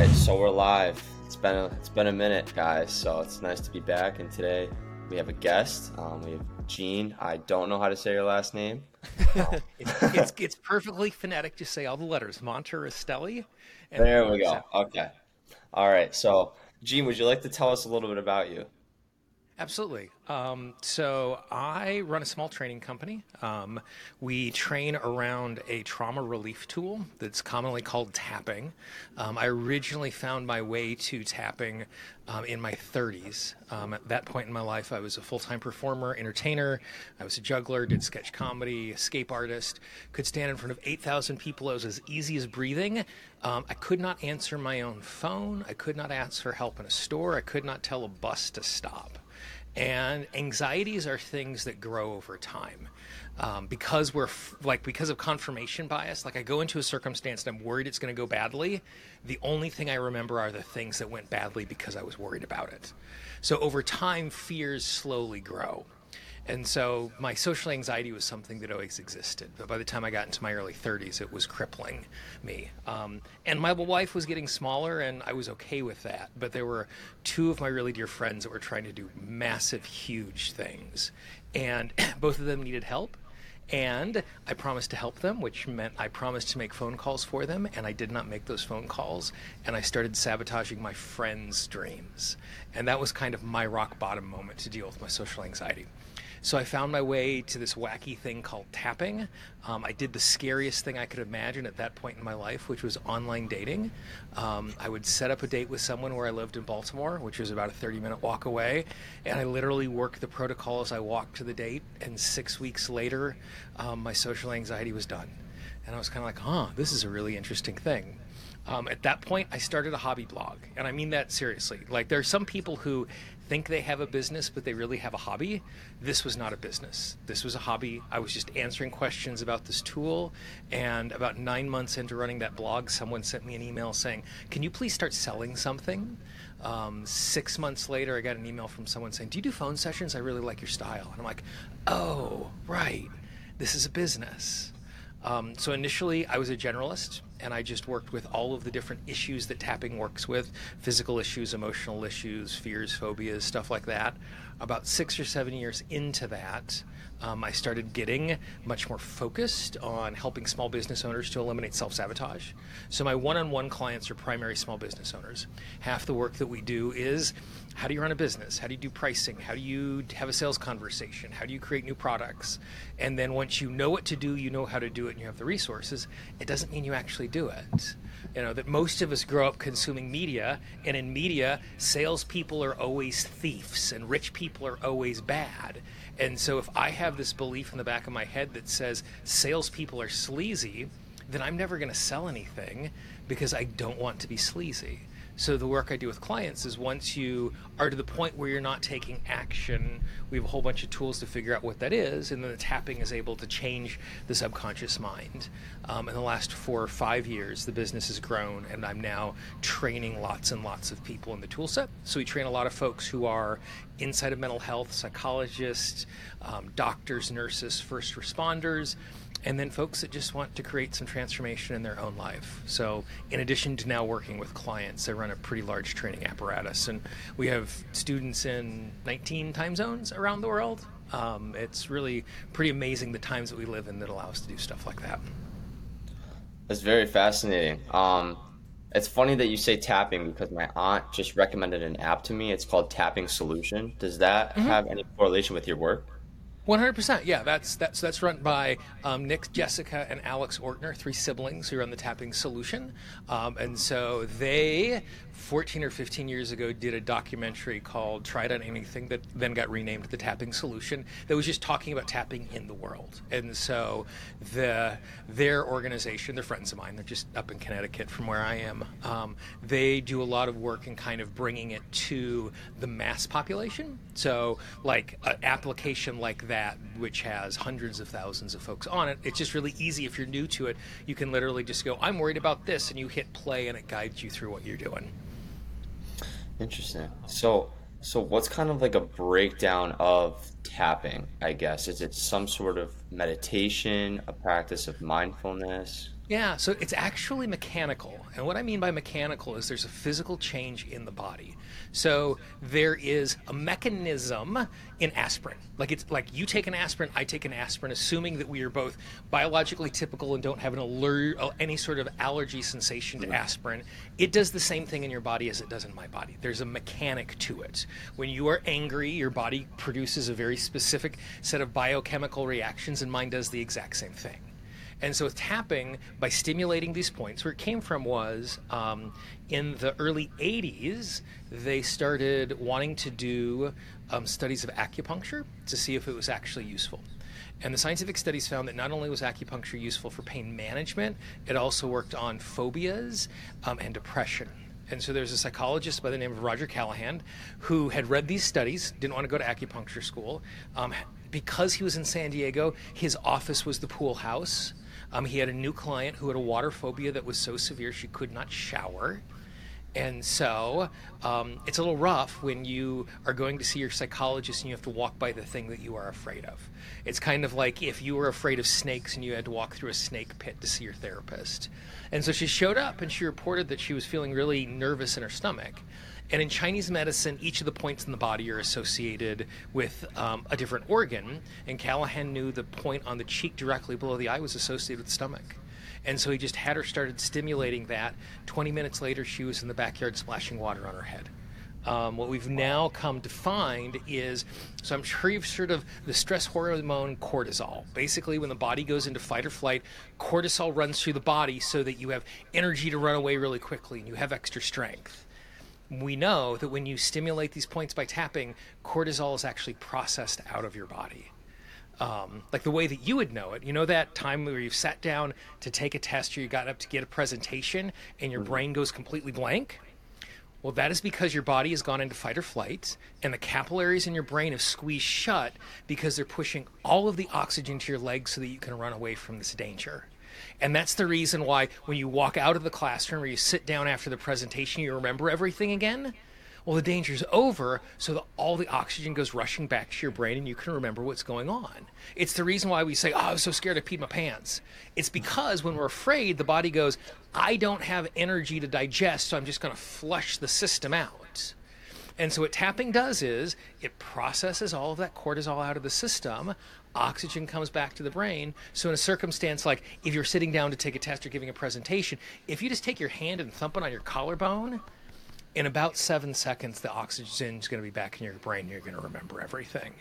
right, so we're live. It's been a, it's been a minute, guys. So it's nice to be back. And today we have a guest. Um, we have Gene. I don't know how to say your last name. it's, it's, it's perfectly phonetic. Just say all the letters. Monterastelli. There we go. Okay. All right. So, Gene, would you like to tell us a little bit about you? Absolutely. Um, so I run a small training company. Um, we train around a trauma relief tool that's commonly called tapping. Um, I originally found my way to tapping um, in my 30s. Um, at that point in my life, I was a full time performer, entertainer. I was a juggler, did sketch comedy, escape artist, could stand in front of 8,000 people. It was as easy as breathing. Um, I could not answer my own phone. I could not ask for help in a store. I could not tell a bus to stop. And anxieties are things that grow over time. Um, because we're f- like because of confirmation bias like i go into a circumstance and i'm worried it's going to go badly the only thing i remember are the things that went badly because i was worried about it so over time fears slowly grow and so my social anxiety was something that always existed. But by the time I got into my early 30s, it was crippling me. Um, and my wife was getting smaller, and I was okay with that. But there were two of my really dear friends that were trying to do massive, huge things. And both of them needed help. And I promised to help them, which meant I promised to make phone calls for them, and I did not make those phone calls. And I started sabotaging my friends' dreams. And that was kind of my rock bottom moment to deal with my social anxiety. So I found my way to this wacky thing called tapping. Um, I did the scariest thing I could imagine at that point in my life, which was online dating. Um, I would set up a date with someone where I lived in Baltimore, which was about a 30 minute walk away, and I literally worked the protocol as I walked to the date. And six weeks later, um, my social anxiety was done. And I was kind of like, huh, this is a really interesting thing. Um, at that point, I started a hobby blog, and I mean that seriously. Like, there are some people who think they have a business, but they really have a hobby. This was not a business. This was a hobby. I was just answering questions about this tool. And about nine months into running that blog, someone sent me an email saying, Can you please start selling something? Um, six months later, I got an email from someone saying, Do you do phone sessions? I really like your style. And I'm like, Oh, right. This is a business. Um, so initially, I was a generalist, and I just worked with all of the different issues that tapping works with physical issues, emotional issues, fears, phobias, stuff like that. About six or seven years into that, um, I started getting much more focused on helping small business owners to eliminate self sabotage. So, my one on one clients are primary small business owners. Half the work that we do is how do you run a business? How do you do pricing? How do you have a sales conversation? How do you create new products? And then once you know what to do, you know how to do it, and you have the resources, it doesn't mean you actually do it. You know, that most of us grow up consuming media, and in media, salespeople are always thieves and rich people are always bad. And so if I have this belief in the back of my head that says salespeople are sleazy, then I'm never going to sell anything because I don't want to be sleazy. So the work I do with clients is once you are to the point where you're not taking action, we have a whole bunch of tools to figure out what that is, and then the tapping is able to change the subconscious mind. Um, in the last four or five years, the business has grown, and I'm now training lots and lots of people in the tool set. So we train a lot of folks who are inside of mental health, psychologists, um, doctors, nurses, first responders and then folks that just want to create some transformation in their own life. So, in addition to now working with clients, I run a pretty large training apparatus, and we have students in 19 time zones around the world. Um, it's really pretty amazing the times that we live in that allow us to do stuff like that. That's very fascinating. Um, it's funny that you say tapping because my aunt just recommended an app to me. It's called Tapping Solution. Does that mm-hmm. have any correlation with your work? One hundred percent. Yeah, that's that's that's run by um, Nick, Jessica, and Alex Ortner, three siblings who run the Tapping Solution, um, and so they 14 or 15 years ago did a documentary called Try It on Anything that then got renamed The Tapping Solution that was just talking about tapping in the world. And so the their organization, they're friends of mine, they're just up in Connecticut from where I am. Um, they do a lot of work in kind of bringing it to the mass population. So, like an application like that, which has hundreds of thousands of folks on it, it's just really easy if you're new to it. You can literally just go, I'm worried about this, and you hit play, and it guides you through what you're doing. Interesting. So, so what's kind of like a breakdown of tapping? I guess is it some sort of meditation, a practice of mindfulness? Yeah, so it's actually mechanical. And what I mean by mechanical is there's a physical change in the body. So there is a mechanism in aspirin. Like it's like you take an aspirin, I take an aspirin, assuming that we are both biologically typical and don't have an alert, uh, any sort of allergy sensation to aspirin. It does the same thing in your body as it does in my body. There's a mechanic to it. When you are angry, your body produces a very specific set of biochemical reactions, and mine does the exact same thing. And so, tapping, by stimulating these points, where it came from was um, in the early 80s, they started wanting to do um, studies of acupuncture to see if it was actually useful. And the scientific studies found that not only was acupuncture useful for pain management, it also worked on phobias um, and depression. And so there's a psychologist by the name of Roger Callahan who had read these studies, didn't want to go to acupuncture school. Um, because he was in San Diego, his office was the pool house. Um, he had a new client who had a water phobia that was so severe she could not shower. And so um, it's a little rough when you are going to see your psychologist and you have to walk by the thing that you are afraid of. It's kind of like if you were afraid of snakes and you had to walk through a snake pit to see your therapist. And so she showed up and she reported that she was feeling really nervous in her stomach. And in Chinese medicine, each of the points in the body are associated with um, a different organ. And Callahan knew the point on the cheek directly below the eye was associated with the stomach. And so he just had her started stimulating that. 20 minutes later, she was in the backyard splashing water on her head. Um, what we've now come to find is so I'm sure you've heard of the stress hormone cortisol. Basically, when the body goes into fight or flight, cortisol runs through the body so that you have energy to run away really quickly and you have extra strength we know that when you stimulate these points by tapping, cortisol is actually processed out of your body. Um, like the way that you would know it. You know that time where you've sat down to take a test or you got up to get a presentation and your mm-hmm. brain goes completely blank? Well, that is because your body has gone into fight or flight and the capillaries in your brain have squeezed shut because they're pushing all of the oxygen to your legs so that you can run away from this danger. And that's the reason why when you walk out of the classroom or you sit down after the presentation, you remember everything again. Well, the danger's over, so that all the oxygen goes rushing back to your brain and you can remember what's going on. It's the reason why we say, Oh, I was so scared I peed my pants. It's because when we're afraid, the body goes, I don't have energy to digest, so I'm just going to flush the system out. And so, what tapping does is it processes all of that cortisol out of the system oxygen comes back to the brain. So, in a circumstance like if you're sitting down to take a test or giving a presentation, if you just take your hand and thump it on your collarbone, in about seven seconds, the oxygen is going to be back in your brain. You're going to remember everything.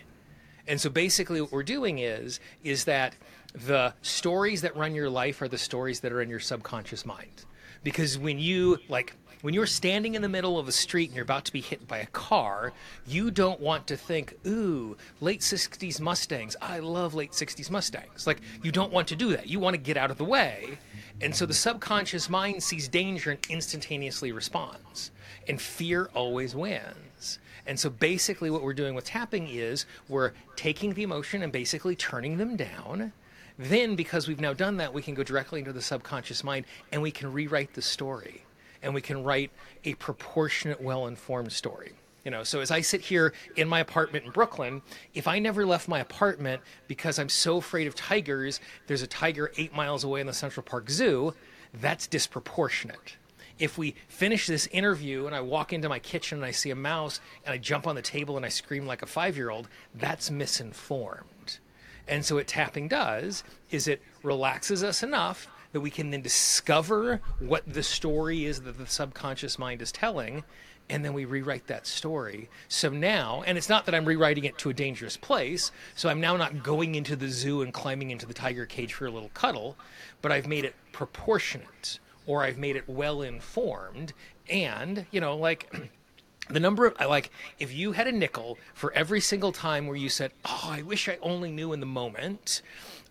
And so, basically, what we're doing is is that the stories that run your life are the stories that are in your subconscious mind. Because when you like when you're standing in the middle of a street and you're about to be hit by a car, you don't want to think, ooh, late 60s Mustangs. I love late 60s Mustangs. Like, you don't want to do that. You want to get out of the way. And so the subconscious mind sees danger and instantaneously responds. And fear always wins. And so basically, what we're doing with tapping is we're taking the emotion and basically turning them down. Then, because we've now done that, we can go directly into the subconscious mind and we can rewrite the story and we can write a proportionate, well informed story. You know, so as I sit here in my apartment in Brooklyn, if I never left my apartment because I'm so afraid of tigers, there's a tiger eight miles away in the Central Park Zoo, that's disproportionate. If we finish this interview and I walk into my kitchen and I see a mouse and I jump on the table and I scream like a five year old, that's misinformed. And so, what tapping does is it relaxes us enough that we can then discover what the story is that the subconscious mind is telling and then we rewrite that story. So now, and it's not that I'm rewriting it to a dangerous place, so I'm now not going into the zoo and climbing into the tiger cage for a little cuddle, but I've made it proportionate or I've made it well informed and, you know, like the number of like if you had a nickel for every single time where you said, "Oh, I wish I only knew in the moment,"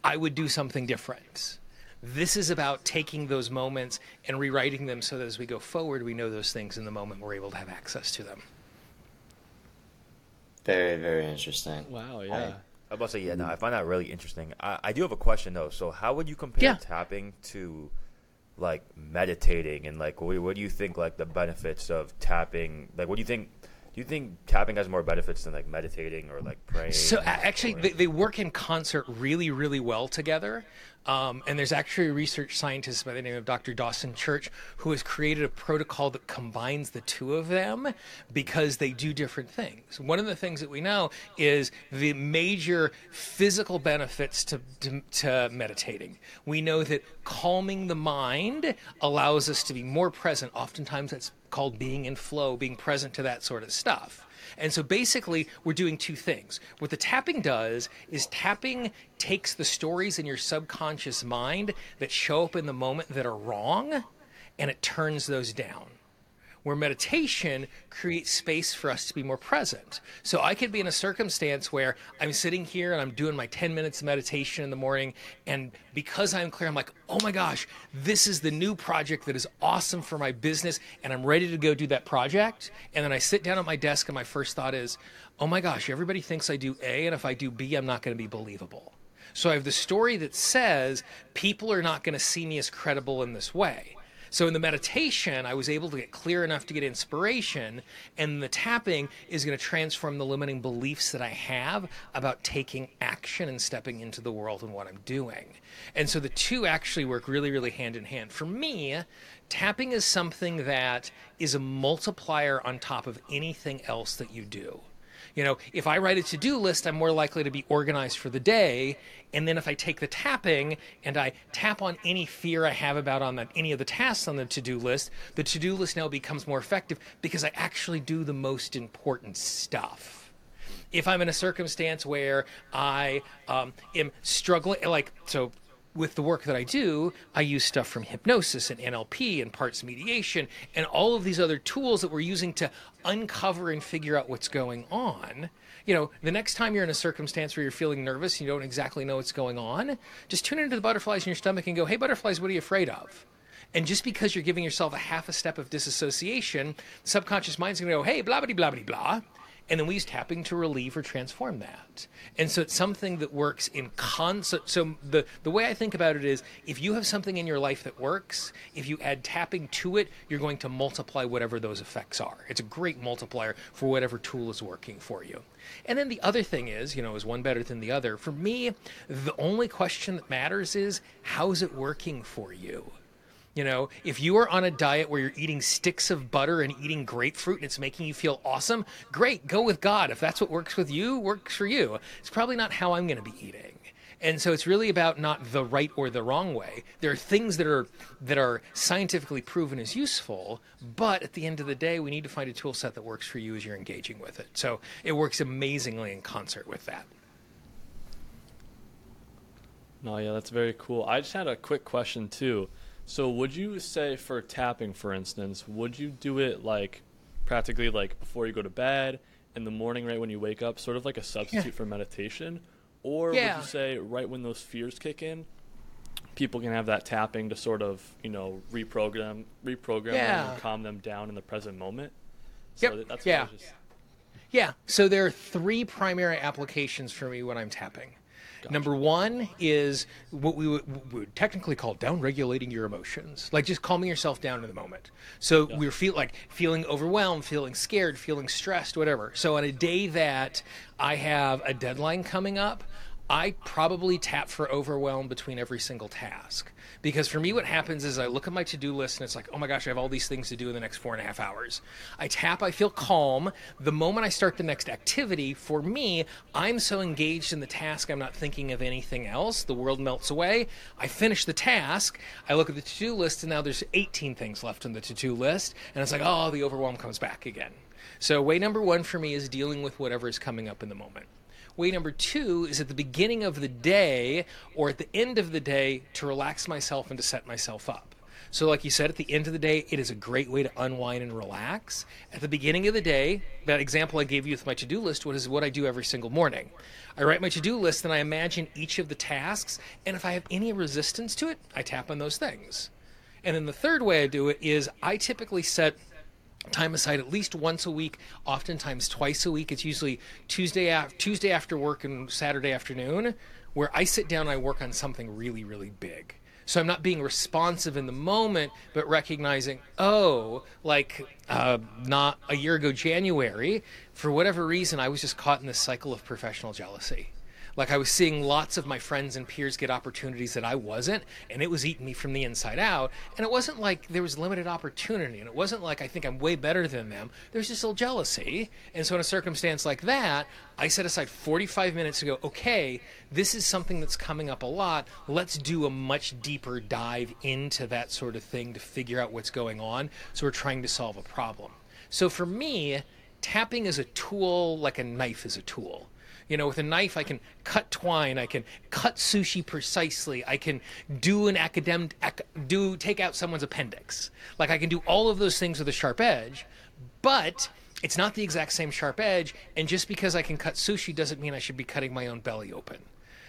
I would do something different. This is about taking those moments and rewriting them so that as we go forward, we know those things in the moment we're able to have access to them. Very, very interesting. Wow, yeah. I, I was about to say, yeah, no, I find that really interesting. I, I do have a question though. So, how would you compare yeah. tapping to like meditating, and like, what, what do you think like the benefits of tapping? Like, what do you think do you think tapping has more benefits than like meditating or like praying? So actually, they, they, work in concert really, really well together. Um, and there's actually a research scientist by the name of Dr. Dawson Church who has created a protocol that combines the two of them because they do different things. One of the things that we know is the major physical benefits to, to, to meditating. We know that calming the mind allows us to be more present. Oftentimes, that's called being in flow, being present to that sort of stuff. And so basically, we're doing two things. What the tapping does is tapping takes the stories in your subconscious mind that show up in the moment that are wrong and it turns those down where meditation creates space for us to be more present. So I could be in a circumstance where I'm sitting here and I'm doing my 10 minutes of meditation in the morning, and because I'm clear, I'm like, oh my gosh, this is the new project that is awesome for my business, and I'm ready to go do that project. And then I sit down at my desk, and my first thought is, oh my gosh, everybody thinks I do A, and if I do B, I'm not going to be believable. So I have the story that says people are not going to see me as credible in this way. So in the meditation, I was able to get clear enough to get inspiration, and the tapping is going to transform the limiting beliefs that I have about taking action and stepping into the world and what I'm doing. And so the two actually work really, really hand in hand. For me, tapping is something that is a multiplier on top of anything else that you do. You know, if I write a to do list, I'm more likely to be organized for the day. And then if I take the tapping and I tap on any fear I have about on any of the tasks on the to do list, the to do list now becomes more effective because I actually do the most important stuff if I'm in a circumstance where I um, am struggling, like, so with the work that I do, I use stuff from hypnosis and NLP and parts mediation and all of these other tools that we're using to uncover and figure out what's going on. You know, the next time you're in a circumstance where you're feeling nervous and you don't exactly know what's going on, just tune into the butterflies in your stomach and go, hey, butterflies, what are you afraid of? And just because you're giving yourself a half a step of disassociation, the subconscious mind's going to go, hey, blah, blah, blah, blah, blah and then we use tapping to relieve or transform that. And so it's something that works in concert. So the, the way I think about it is if you have something in your life that works, if you add tapping to it, you're going to multiply whatever those effects are. It's a great multiplier for whatever tool is working for you. And then the other thing is, you know, is one better than the other? For me, the only question that matters is how's it working for you? You know, if you are on a diet where you're eating sticks of butter and eating grapefruit and it's making you feel awesome, great, go with God. If that's what works with you, works for you. It's probably not how I'm going to be eating. And so it's really about not the right or the wrong way. There are things that are that are scientifically proven as useful, but at the end of the day, we need to find a tool set that works for you as you're engaging with it. So it works amazingly in concert with that. No, yeah, that's very cool. I just had a quick question too. So would you say for tapping, for instance, would you do it like practically like before you go to bed, in the morning, right when you wake up, sort of like a substitute yeah. for meditation? Or yeah. would you say right when those fears kick in, people can have that tapping to sort of, you know, reprogram reprogram yeah. them and calm them down in the present moment? So yep. that's yeah. Just... Yeah. So there are three primary applications for me when I'm tapping. Gotcha. Number one is what we would, we would, technically call down regulating your emotions, like just calming yourself down in the moment. So yeah. we're feel like feeling overwhelmed, feeling scared, feeling stressed, whatever. So on a day that I have a deadline coming up, I probably tap for overwhelm between every single task. Because for me, what happens is I look at my to do list and it's like, oh my gosh, I have all these things to do in the next four and a half hours. I tap, I feel calm. The moment I start the next activity, for me, I'm so engaged in the task, I'm not thinking of anything else. The world melts away. I finish the task. I look at the to do list and now there's 18 things left on the to do list. And it's like, oh, the overwhelm comes back again. So, way number one for me is dealing with whatever is coming up in the moment. Way number two is at the beginning of the day or at the end of the day to relax myself and to set myself up. So, like you said, at the end of the day, it is a great way to unwind and relax. At the beginning of the day, that example I gave you with my to do list is what I do every single morning. I write my to do list and I imagine each of the tasks, and if I have any resistance to it, I tap on those things. And then the third way I do it is I typically set time aside at least once a week, oftentimes twice a week. It's usually Tuesday af- Tuesday after work and Saturday afternoon, where I sit down and I work on something really really big. So I'm not being responsive in the moment, but recognizing, oh, like uh, not a year ago, January, for whatever reason, I was just caught in this cycle of professional jealousy Like I was seeing lots of my friends and peers get opportunities that I wasn't, and it was eating me from the inside out. And it wasn't like there was limited opportunity, and it wasn't like I think I'm way better than them. There's just a little jealousy. And so in a circumstance like that, I set aside 45 minutes to go, okay, this is something that's coming up a lot. Let's do a much deeper dive into that sort of thing to figure out what's going on. So we're trying to solve a problem. So for me, tapping is a tool like a knife is a tool. You know, with a knife, I can cut twine. I can cut sushi precisely. I can do an academic, do take out someone's appendix. Like I can do all of those things with a sharp edge, but it's not the exact same sharp edge. And just because I can cut sushi doesn't mean I should be cutting my own belly open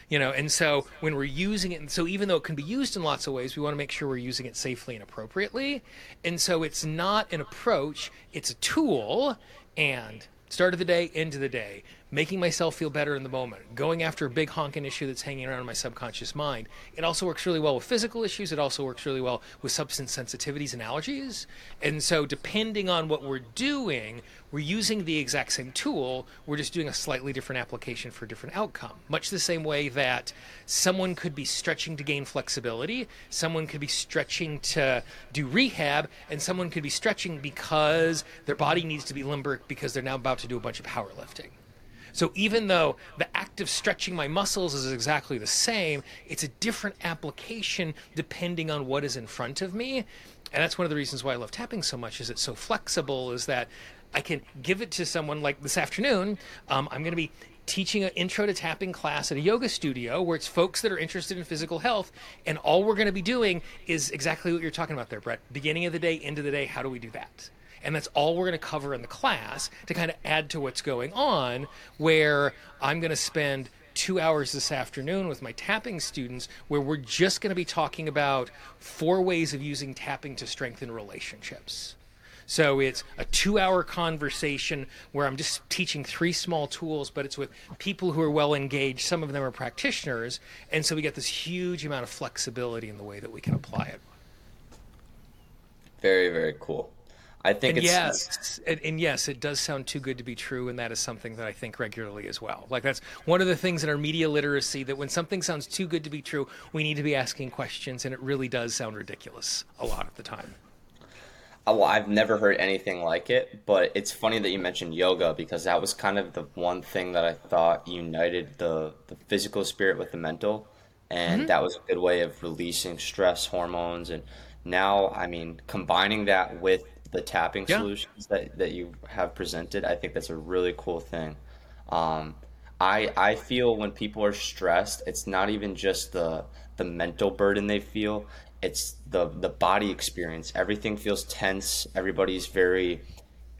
you know and so when we're using it and so even though it can be used in lots of ways we want to make sure we're using it safely and appropriately and so it's not an approach it's a tool and start of the day end of the day making myself feel better in the moment, going after a big honking issue that's hanging around in my subconscious mind. It also works really well with physical issues. It also works really well with substance sensitivities and allergies. And so, depending on what we're doing, we're using the exact same tool. We're just doing a slightly different application for a different outcome. Much the same way that someone could be stretching to gain flexibility, someone could be stretching to do rehab, and someone could be stretching because their body needs to be limber because they're now about to do a bunch of powerlifting. So even though the act of stretching my muscles is exactly the same, it's a different application depending on what is in front of me. And that's one of the reasons why I love tapping so much is it's so flexible is that I can give it to someone like this afternoon. Um, I'm going to be teaching an intro to tapping class at a yoga studio where it's folks that are interested in physical health. And all we're going to be doing is exactly what you're talking about there, Brett. Beginning of the day, end of the day, how do we do that? And that's all we're going to cover in the class to kind of add to what's going on, where I'm going to spend two hours this afternoon with my tapping students where we're just going to be talking about four ways of using tapping to strengthen relationships. So it's a two hour conversation where I'm just teaching three small tools, but it's with people who are well engaged. Some of them are practitioners. And so we get this huge amount of flexibility in the way that we can apply it. Very, very cool. I think and it's yes, and, and, yes, it does sound too good to be true, and that is something that I think regularly as well. Like that's one of the things in our media literacy that when something sounds too good to be true, we need to be asking questions, and it really does sound ridiculous a lot of the time. Well, I've never heard anything like it, but it's funny that you mentioned yoga because that was kind of the one thing that I thought united the the physical spirit with the mental, and mm-hmm. that was a good way of releasing stress hormones and now i mean combining that with the tapping yeah. solutions that, that you have presented. I think that's a really cool thing. Um, I I feel when people are stressed, it's not even just the the mental burden they feel; it's the the body experience. Everything feels tense. Everybody's very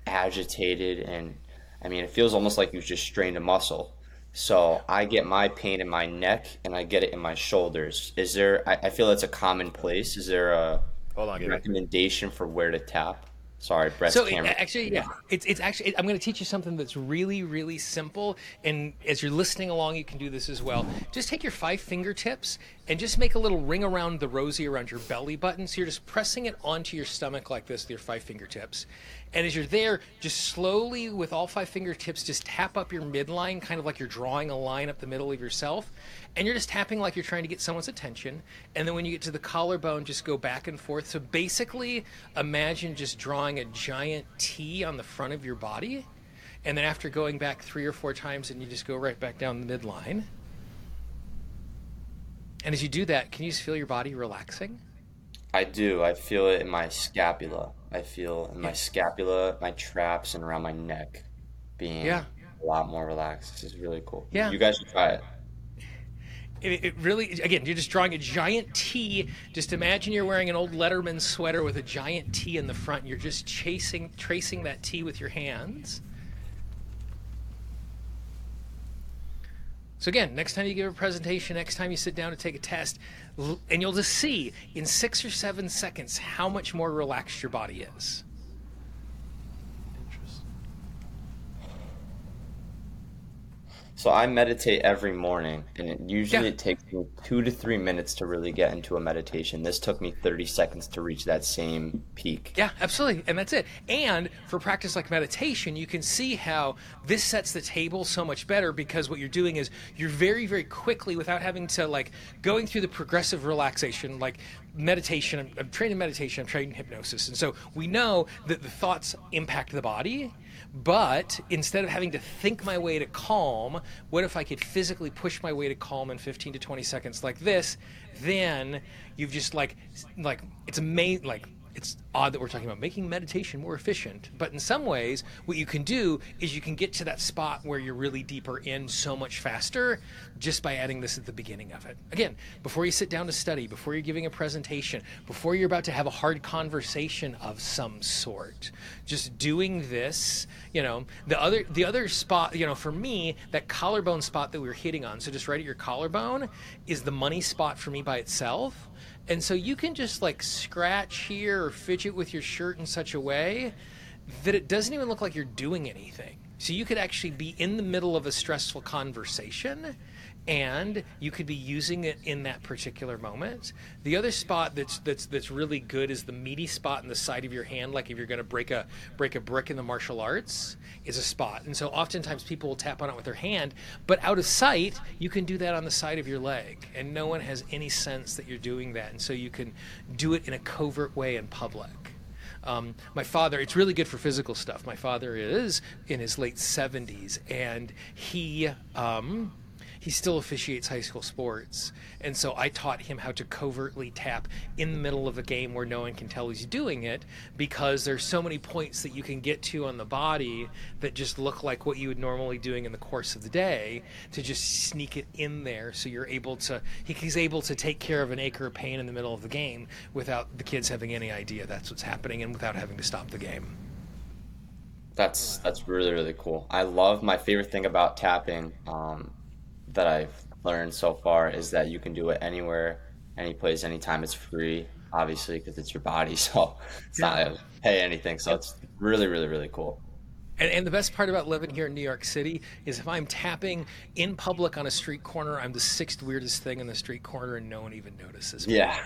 agitated, and I mean, it feels almost like you've just strained a muscle. So I get my pain in my neck, and I get it in my shoulders. Is there? I, I feel that's a common place. Is there a Hold on, recommendation for where to tap? Sorry, breast so camera. actually, yeah, it's it's actually. I'm going to teach you something that's really really simple, and as you're listening along, you can do this as well. Just take your five fingertips and just make a little ring around the rosy around your belly button. So you're just pressing it onto your stomach like this with your five fingertips, and as you're there, just slowly with all five fingertips, just tap up your midline, kind of like you're drawing a line up the middle of yourself. And you're just tapping like you're trying to get someone's attention. And then when you get to the collarbone, just go back and forth. So basically, imagine just drawing a giant T on the front of your body. And then after going back three or four times, and you just go right back down the midline. And as you do that, can you just feel your body relaxing? I do. I feel it in my scapula. I feel in my scapula, my traps, and around my neck being yeah. a lot more relaxed. This is really cool. Yeah. You guys should try it. It, it, really again you're just drawing a giant t just imagine you're wearing an old letterman sweater with a giant t in the front you're just chasing tracing that t with your hands so again next time you give a presentation next time you sit down to take a test and you'll just see in six or seven seconds how much more relaxed your body is. So I meditate every morning, and it usually Yeah. it takes me two to three minutes to really get into a meditation. This took me 30 seconds to reach that same peak. Yeah, absolutely. And that's it. And for practice like meditation, you can see how this sets the table so much better because what you're doing is you're very, very quickly, without having to like going through the progressive relaxation, like meditation. I'm, I'm trained in meditation, I'm trained in hypnosis. And so we know that the thoughts impact the body. But instead of having to think my way to calm, what if I could physically push my way to calm in 15 to 20 seconds like this? Then you've just like, like it's amazing. Like it's odd that we're talking about making meditation more efficient, but in some ways, what you can do is you can get to that spot where you're really deeper in so much faster just by adding this at the beginning of it. Again, before you sit down to study, before you're giving a presentation, before you're about to have a hard conversation of some sort, just doing this, you know, the other the other spot, you know, for me, that collarbone spot that we were hitting on, so just right at your collarbone is the money spot for me by itself. And so you can just like scratch here or fidget with your shirt in such a way that it doesn't even look like you're doing anything. So you could actually be in the middle of a stressful conversation and you could be using it in that particular moment. The other spot that's that's that's really good is the meaty spot in the side of your hand, like if you're going to break a break a brick in the martial arts, is a spot. And so oftentimes people will tap on it with their hand, but out of sight, you can do that on the side of your leg, and no one has any sense that you're doing that. And so you can do it in a covert way in public. Um, my father, it's really good for physical stuff. My father is in his late 70s, and he. Um, he still officiates high school sports. And so I taught him how to covertly tap in the middle of a game where no one can tell he's doing it because there's so many points that you can get to on the body that just look like what you would normally doing in the course of the day to just sneak it in there so you're able to he's able to take care of an acre of pain in the middle of the game without the kids having any idea that's what's happening and without having to stop the game. That's that's really really cool. I love my favorite thing about tapping um, that I've learned so far is that you can do it anywhere, any place, anytime. It's free, obviously, because it's your body, so it's not gonna pay anything. So it's really really really cool. And, and the best part about living here in New York City is if I'm tapping in public on a street corner, I'm the sixth weirdest thing in the street corner, and no one even notices. me. Yeah,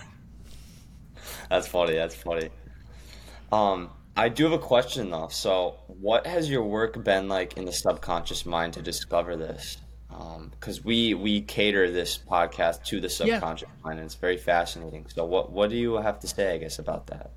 that's funny. That's funny. Um, I do have a question though. So, what has your work been like in the subconscious mind to discover this? Because we we cater this podcast to the Yeah. subconscious mind, and it's very fascinating. So, what what do you have to say, I guess, about that?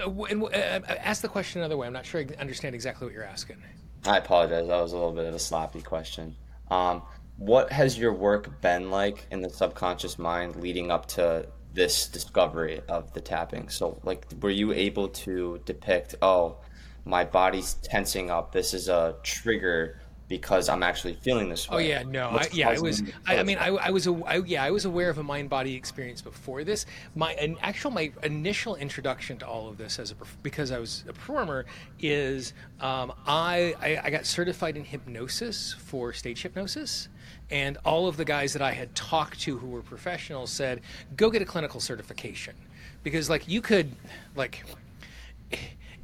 Uh, and, uh, uh, ask the question another way. I'm not sure I understand exactly what you're asking. I apologize. That was a little bit of a sloppy question. Um, what has your work been like in the subconscious mind leading up to this discovery of the tapping? So, like, were you able to depict, oh, my body's tensing up. This is a trigger because I'm actually feeling this way. Oh yeah, no, I, yeah, it was. I, I mean, I. I was, a, I, yeah, I was aware of a mind-body experience before this. My an actual, my initial introduction to all of this as a because I was a performer is um, I, I I got certified in hypnosis for stage hypnosis, and all of the guys that I had talked to who were professionals said, "Go get a clinical certification," because like you could, like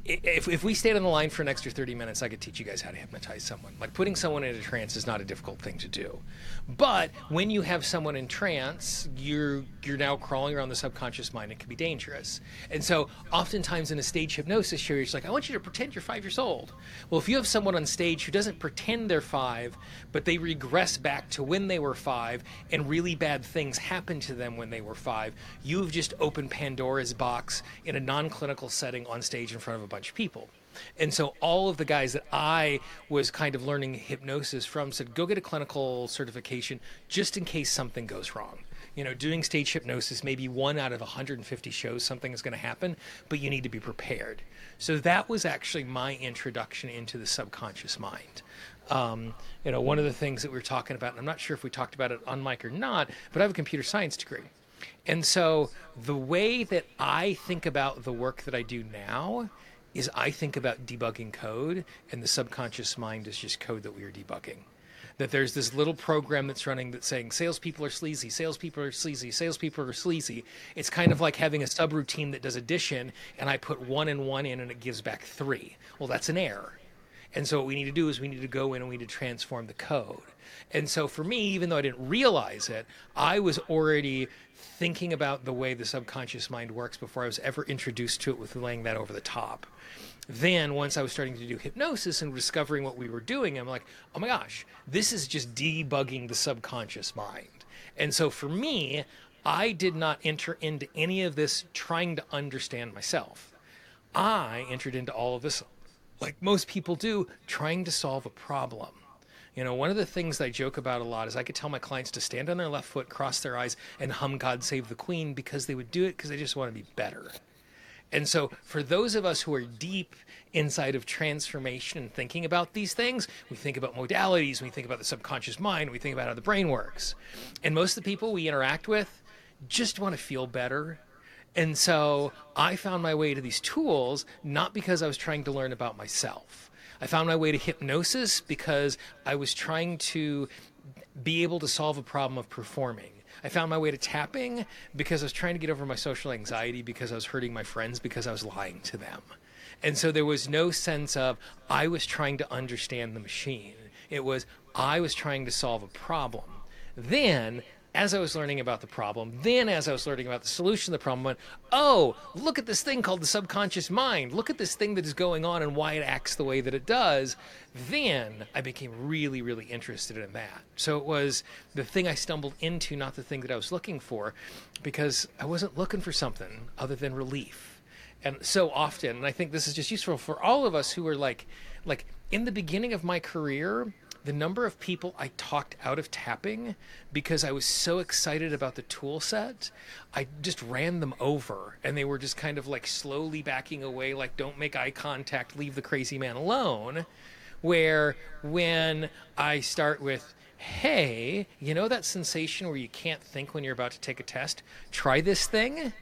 if, if we stayed on the line for an extra 30 minutes, I could teach you guys how to hypnotize someone. Like putting someone in a trance is not a difficult thing to do. But when you have someone in trance, you're you're now crawling around the subconscious mind. It can be dangerous. And so oftentimes in a stage hypnosis show, you're just like, I want you to pretend you're five years old. Well, if you have someone on stage who doesn't pretend they're five, but they regress back to when they were five and really bad things happen to them when they were five, you've just opened Pandora's box in a non-clinical setting on stage in front of a bunch of people. And so all of the guys that I was kind of learning hypnosis from said, go get a clinical certification just in case something goes wrong. You know, doing stage hypnosis, maybe one out of 150 shows, something is going to happen, but you need to be prepared. So that was actually my introduction into the subconscious mind. Um, you know, one of the things that we were talking about, and I'm not sure if we talked about it on mic or not, but I have a computer science degree. And so the way that I think about the work that I do now is I think about debugging code, and the subconscious mind is just code that we are debugging. That there's this little program that's running that's saying salespeople are sleazy, salespeople are sleazy, salespeople are sleazy. It's kind of like having a subroutine that does addition, and I put one and one in, and it gives back three. Well, that's an error. And so what we need to do is we need to go in and we need to transform the code. And so for me, even though I didn't realize it, I was already thinking about the way the subconscious mind works before I was ever introduced to it with laying that over the top. Then, once I was starting to do hypnosis and discovering what we were doing, I'm like, oh my gosh, this is just debugging the subconscious mind. And so for me, I did not enter into any of this trying to understand myself. I entered into all of this, like most people do, trying to solve a problem. You know, one of the things I joke about a lot is I could tell my clients to stand on their left foot, cross their eyes, and hum God Save the Queen because they would do it because they just want to be better. And so, for those of us who are deep inside of transformation and thinking about these things, we think about modalities, we think about the subconscious mind, we think about how the brain works. And most of the people we interact with just want to feel better. And so, I found my way to these tools not because I was trying to learn about myself. I found my way to hypnosis because I was trying to be able to solve a problem of performing. I found my way to tapping because I was trying to get over my social anxiety because I was hurting my friends because I was lying to them. And so there was no sense of I was trying to understand the machine. It was I was trying to solve a problem. Then as I was learning about the problem, then as I was learning about the solution to the problem, I went, oh, look at this thing called the subconscious mind. Look at this thing that is going on and why it acts the way that it does. Then I became really, really interested in that. So it was the thing I stumbled into, not the thing that I was looking for, because I wasn't looking for something other than relief. And so often, and I think this is just useful for all of us who are like, like in the beginning of my career, the number of people I talked out of tapping because I was so excited about the tool set, I just ran them over and they were just kind of like slowly backing away, like, don't make eye contact, leave the crazy man alone. Where when I start with, hey, you know that sensation where you can't think when you're about to take a test? Try this thing.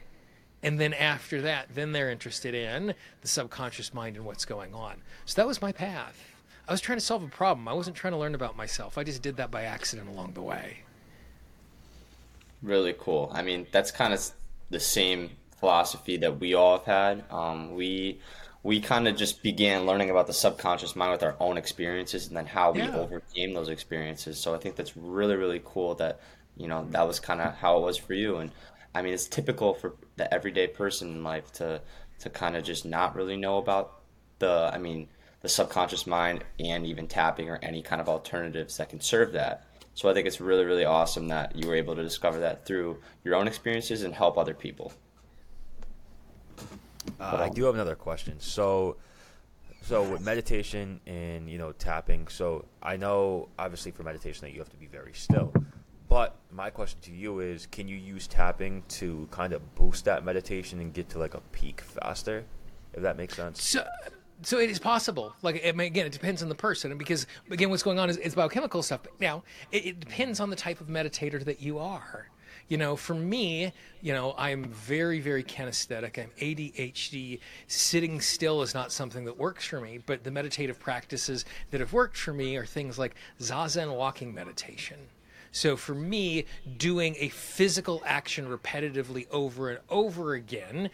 And then after that, then they're interested in the subconscious mind and what's going on. So that was my path. I was trying to solve a problem. I wasn't trying to learn about myself. I just did that by accident along the way. Really cool. I mean, that's kind of the same philosophy that we all have had. Um, we we kind of just began learning about the subconscious mind with our own experiences and then how we yeah. overcame those experiences. So I think that's really really cool that you know that was kind of how it was for you. And I mean, it's typical for the everyday person in life to to kind of just not really know about the. I mean the subconscious mind and even tapping or any kind of alternatives that can serve that. So I think it's really, really awesome that you were able to discover that through your own experiences and help other people. Uh, I do have another question. So, so with meditation and you know tapping, so I know obviously for meditation that you have to be very still. But my question to you is, can you use tapping to kind of boost that meditation and get to like a peak faster? If that makes sense. So, so it is possible. Like it may, again, it depends on the person, because again, what's going on is it's biochemical stuff. But now it, it, depends on the type of meditator that you are. You know, for me, you know, I'm very, very kinesthetic. I'm ADHD. Sitting still is not something that works for me. But the meditative practices that have worked for me are things like zazen walking meditation. So for me, doing a physical action repetitively over and over again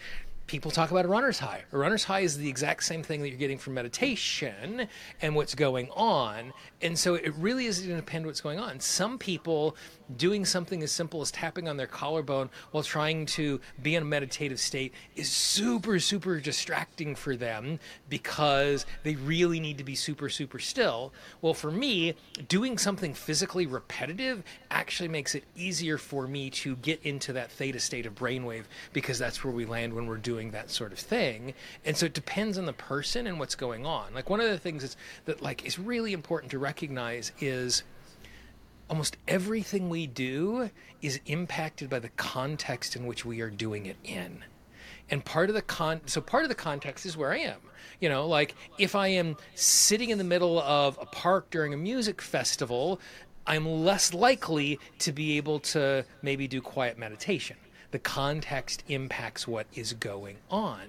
people talk about a runner's high. A runner's high is the exact same thing that you're getting from meditation and what's going on. And so it really is going to depend what's going on. Some people doing something as simple as tapping on their collarbone while trying to be in a meditative state is super, super distracting for them because they really need to be super, super still. Well, for me, doing something physically repetitive actually makes it easier for me to get into that theta state of brainwave because that's where we land when we're doing that sort of thing. And so it depends on the person and what's going on. Like one of the things is that like is really important to recognize is almost everything we do is impacted by the context in which we are doing it in. And part of the con so part of the context is where I am. You know, like if I am sitting in the middle of a park during a music festival, I'm less likely to be able to maybe do quiet meditation. The context impacts what is going on.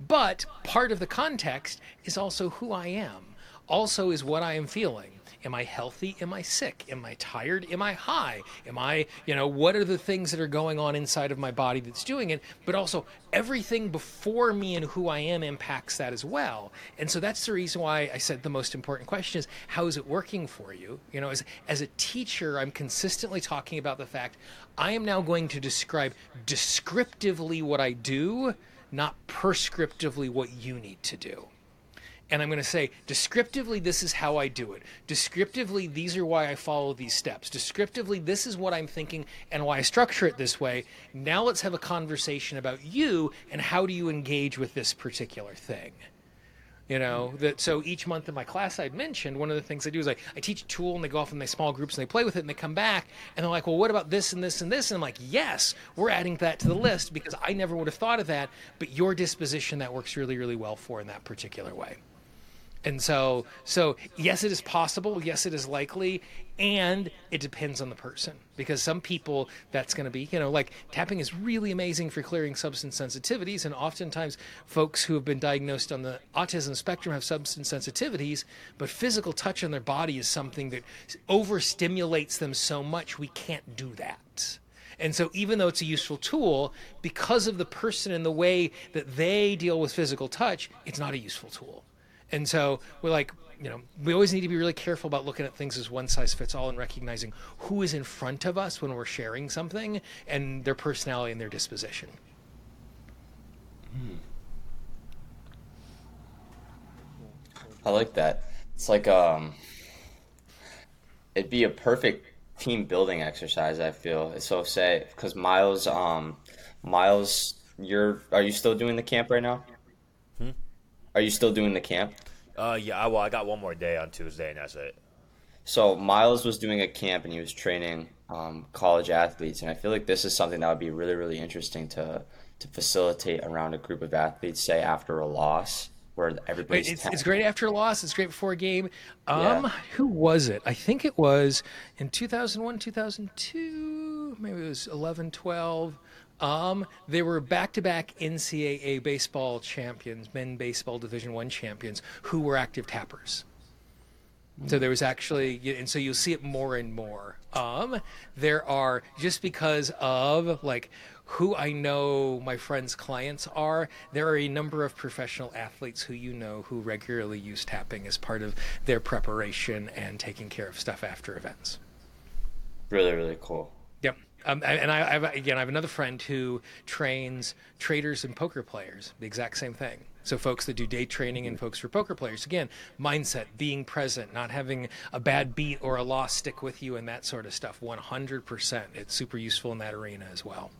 But part of the context is also who I am, also is what I am feeling Am I healthy? Am I sick? Am I tired? Am I high? Am I, you know, what are the things that are going on inside of my body that's doing it? But also, everything before me and who I am impacts that as well. And so that's the reason why I said the most important question is how is it working for you? You know, as, as a teacher, I'm consistently talking about the fact I am now going to describe descriptively what I do, not prescriptively what you need to do and I'm going to say, descriptively, this is how I do it. Descriptively, these are why I follow these steps. Descriptively, this is what I'm thinking and why I structure it this way. Now let's have a conversation about you and how do you engage with this particular thing. You know, that so each month in my class I'd mentioned, one of the things I do is I, I teach a tool and they go off in their small groups and they play with it and they come back and they're like, well, what about this and this and this? And I'm like, yes, we're adding that to the list because I never would have thought of that, but your disposition that works really, really well for in that particular way. And so, so yes, it is possible. Yes, it is likely, and it depends on the person because some people that's going to be, you know, like tapping is really amazing for clearing substance sensitivities, and oftentimes folks who have been diagnosed on the autism spectrum have substance sensitivities, but physical touch on their body is something that overstimulates them so much we can't do that. And so, even though it's a useful tool, because of the person and the way that they deal with physical touch, it's not a useful tool. And so we're like, you know, we always need to be really careful about looking at things as one size fits all and recognizing who is in front of us when we're sharing something and their personality and their disposition. I like that. It's like um it'd be a perfect team building exercise, I feel. It's so say cuz Miles um Miles you're are you still doing the camp right now? Are you still doing the camp? Uh, yeah. Well, I got one more day on Tuesday, and that's it. So Miles was doing a camp and he was training um, college athletes, and I feel like this is something that would be really, really interesting to to facilitate around a group of athletes, say after a loss, where everybody's. It's, it's, great after a loss. It's great before a game. Um, yeah. who was it? I think it was in 2001, 2002. Maybe it was 11, 12. Um, they were back-to-back NCAA baseball champions, men baseball Division One champions, who were active tappers. So there was actually, and so you'll see it more and more. Um, there are just because of like who I know my friends' clients are. There are a number of professional athletes who you know who regularly use tapping as part of their preparation and taking care of stuff after events. Really, really cool. Um, and I, I have, again, I have another friend who trains traders and poker players. The exact same thing. So folks that do day trading and folks for poker players. Again, mindset, being present, not having a bad beat or a loss stick with you, and that sort of stuff. One hundred percent. It's super useful in that arena as well.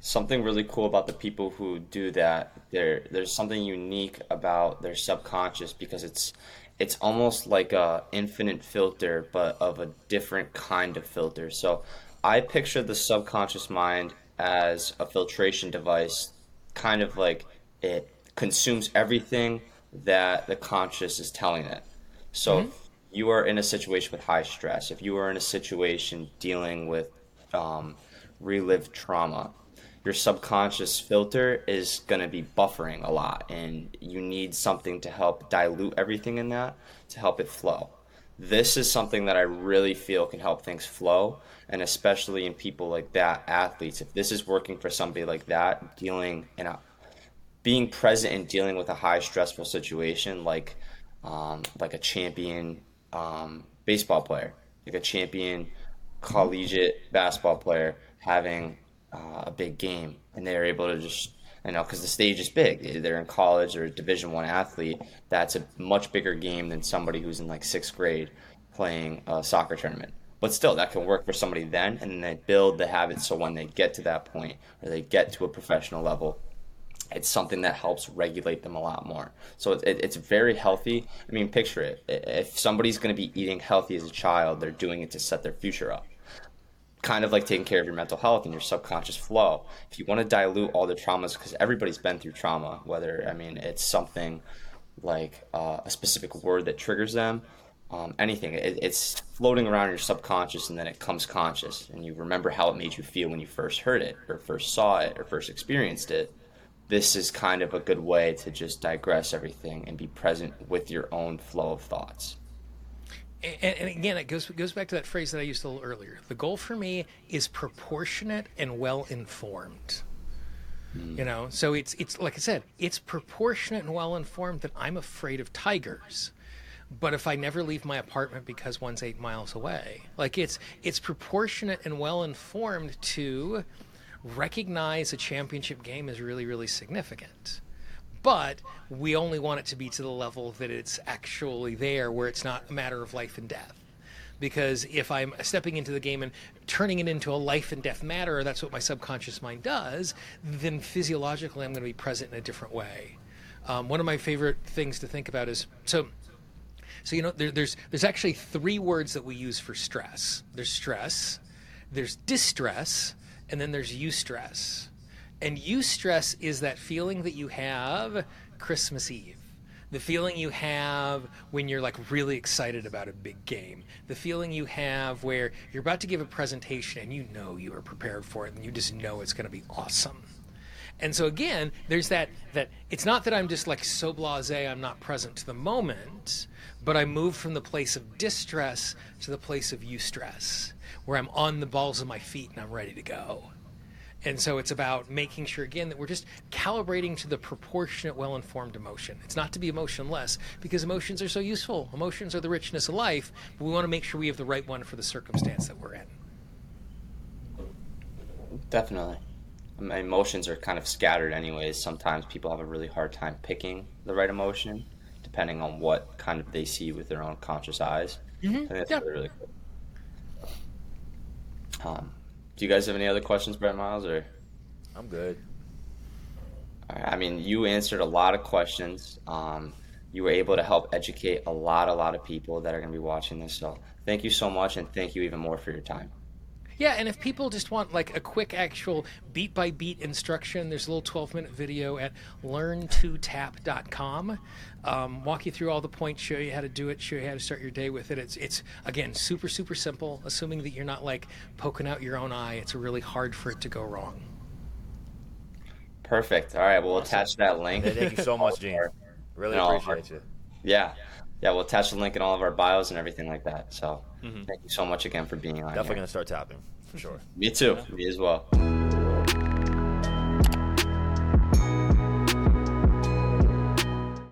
Something really cool about the people who do that. There, there's something unique about their subconscious because it's it's almost like a infinite filter, but of a different kind of filter. So I picture the subconscious mind as a filtration device, kind of like it consumes everything that the conscious is telling it. So mm-hmm. if you are in a situation with high stress, if you are in a situation dealing with um, relived trauma, your subconscious filter is going to be buffering a lot, and you need something to help dilute everything in that to help it flow. This is something that I really feel can help things flow and especially in people like that, athletes. If this is working for somebody like that, dealing and being present and dealing with a high stressful situation, like um, like a champion um, baseball player, like a champion collegiate basketball player having uh, a big game, and they're able to just you know because the stage is big. They're in college or a Division One athlete. That's a much bigger game than somebody who's in like sixth grade playing a soccer tournament. But still, that can work for somebody then, and then they build the habit so when they get to that point or they get to a professional level, it's something that helps regulate them a lot more. So it, it, it's very healthy. I mean, picture it. If somebody's going to be eating healthy as a child, they're doing it to set their future up. Kind of like taking care of your mental health and your subconscious flow. If you want to dilute all the traumas, because everybody's been through trauma, whether, I mean, it's something like uh, a specific word that triggers them um, anything. It, it's floating around in your subconscious and then it comes conscious, and you remember how it made you feel when you first heard it, or first saw it, or first experienced it. This is kind of a good way to just digress everything and be present with your own flow of thoughts. And, and, again, it goes goes back to that phrase that I used a little earlier. The goal for me is proportionate and well informed. Mm. You know, so it's it's like I said, it's proportionate and well informed that I'm afraid of tigers. But if I never leave my apartment because one's eight miles away, like it's it's proportionate and well informed to recognize a championship game is really really significant but we only want it to be to the level that it's actually there where it's not a matter of life and death. Because if i'm stepping into the game and turning it into a life and death matter that's what my subconscious mind does then physiologically i'm going to be present in a different way. Um, one of my favorite things to think about is so so you know there, there's there's actually three words that we use for stress. There's stress there's distress and then there's eustress and eustress is that feeling that you have Christmas Eve. The feeling you have when you're like really excited about a big game. The feeling you have where you're about to give a presentation and you know you are prepared for it and you just know it's going to be awesome. And so again, there's that that it's not that I'm just like so blasé I'm not present to the moment, but I move from the place of distress to the place of eustress, where I'm on the balls of my feet and I'm ready to go. And so it's about making sure, again, that we're just calibrating to the proportionate, well informed emotion. It's not to be emotionless because emotions are so useful. Emotions are the richness of life, but we want to make sure we have the right one for the circumstance that we're in. Definitely. My emotions are kind of scattered, anyways. Sometimes people have a really hard time picking the right emotion, depending on what kind of they see with their own conscious eyes. Mm-hmm. that's yeah. really, really cool. Um, do you guys have any other questions, Brett Miles? Or I'm good. I mean, you answered a lot of questions. Um, you were able to help educate a lot, a lot of people that are going to be watching this. So thank you so much, and thank you even more for your time. Yeah, and if people just want like a quick actual beat by beat instruction, there's a little 12 minute video at learn2tap.com. Um, walk you through all the points, show you how to do it, show you how to start your day with it. It's it's again super super simple. Assuming that you're not like poking out your own eye, it's really hard for it to go wrong. Perfect. All right, we'll awesome. attach that link. thank you so much, Gene. Really appreciate you. Yeah yeah, we'll attach the link in all of our bios and everything like that. So mm-hmm. thank you so much again for being on. Definitely here. gonna start tapping for sure. Me too. Yeah. Me as well.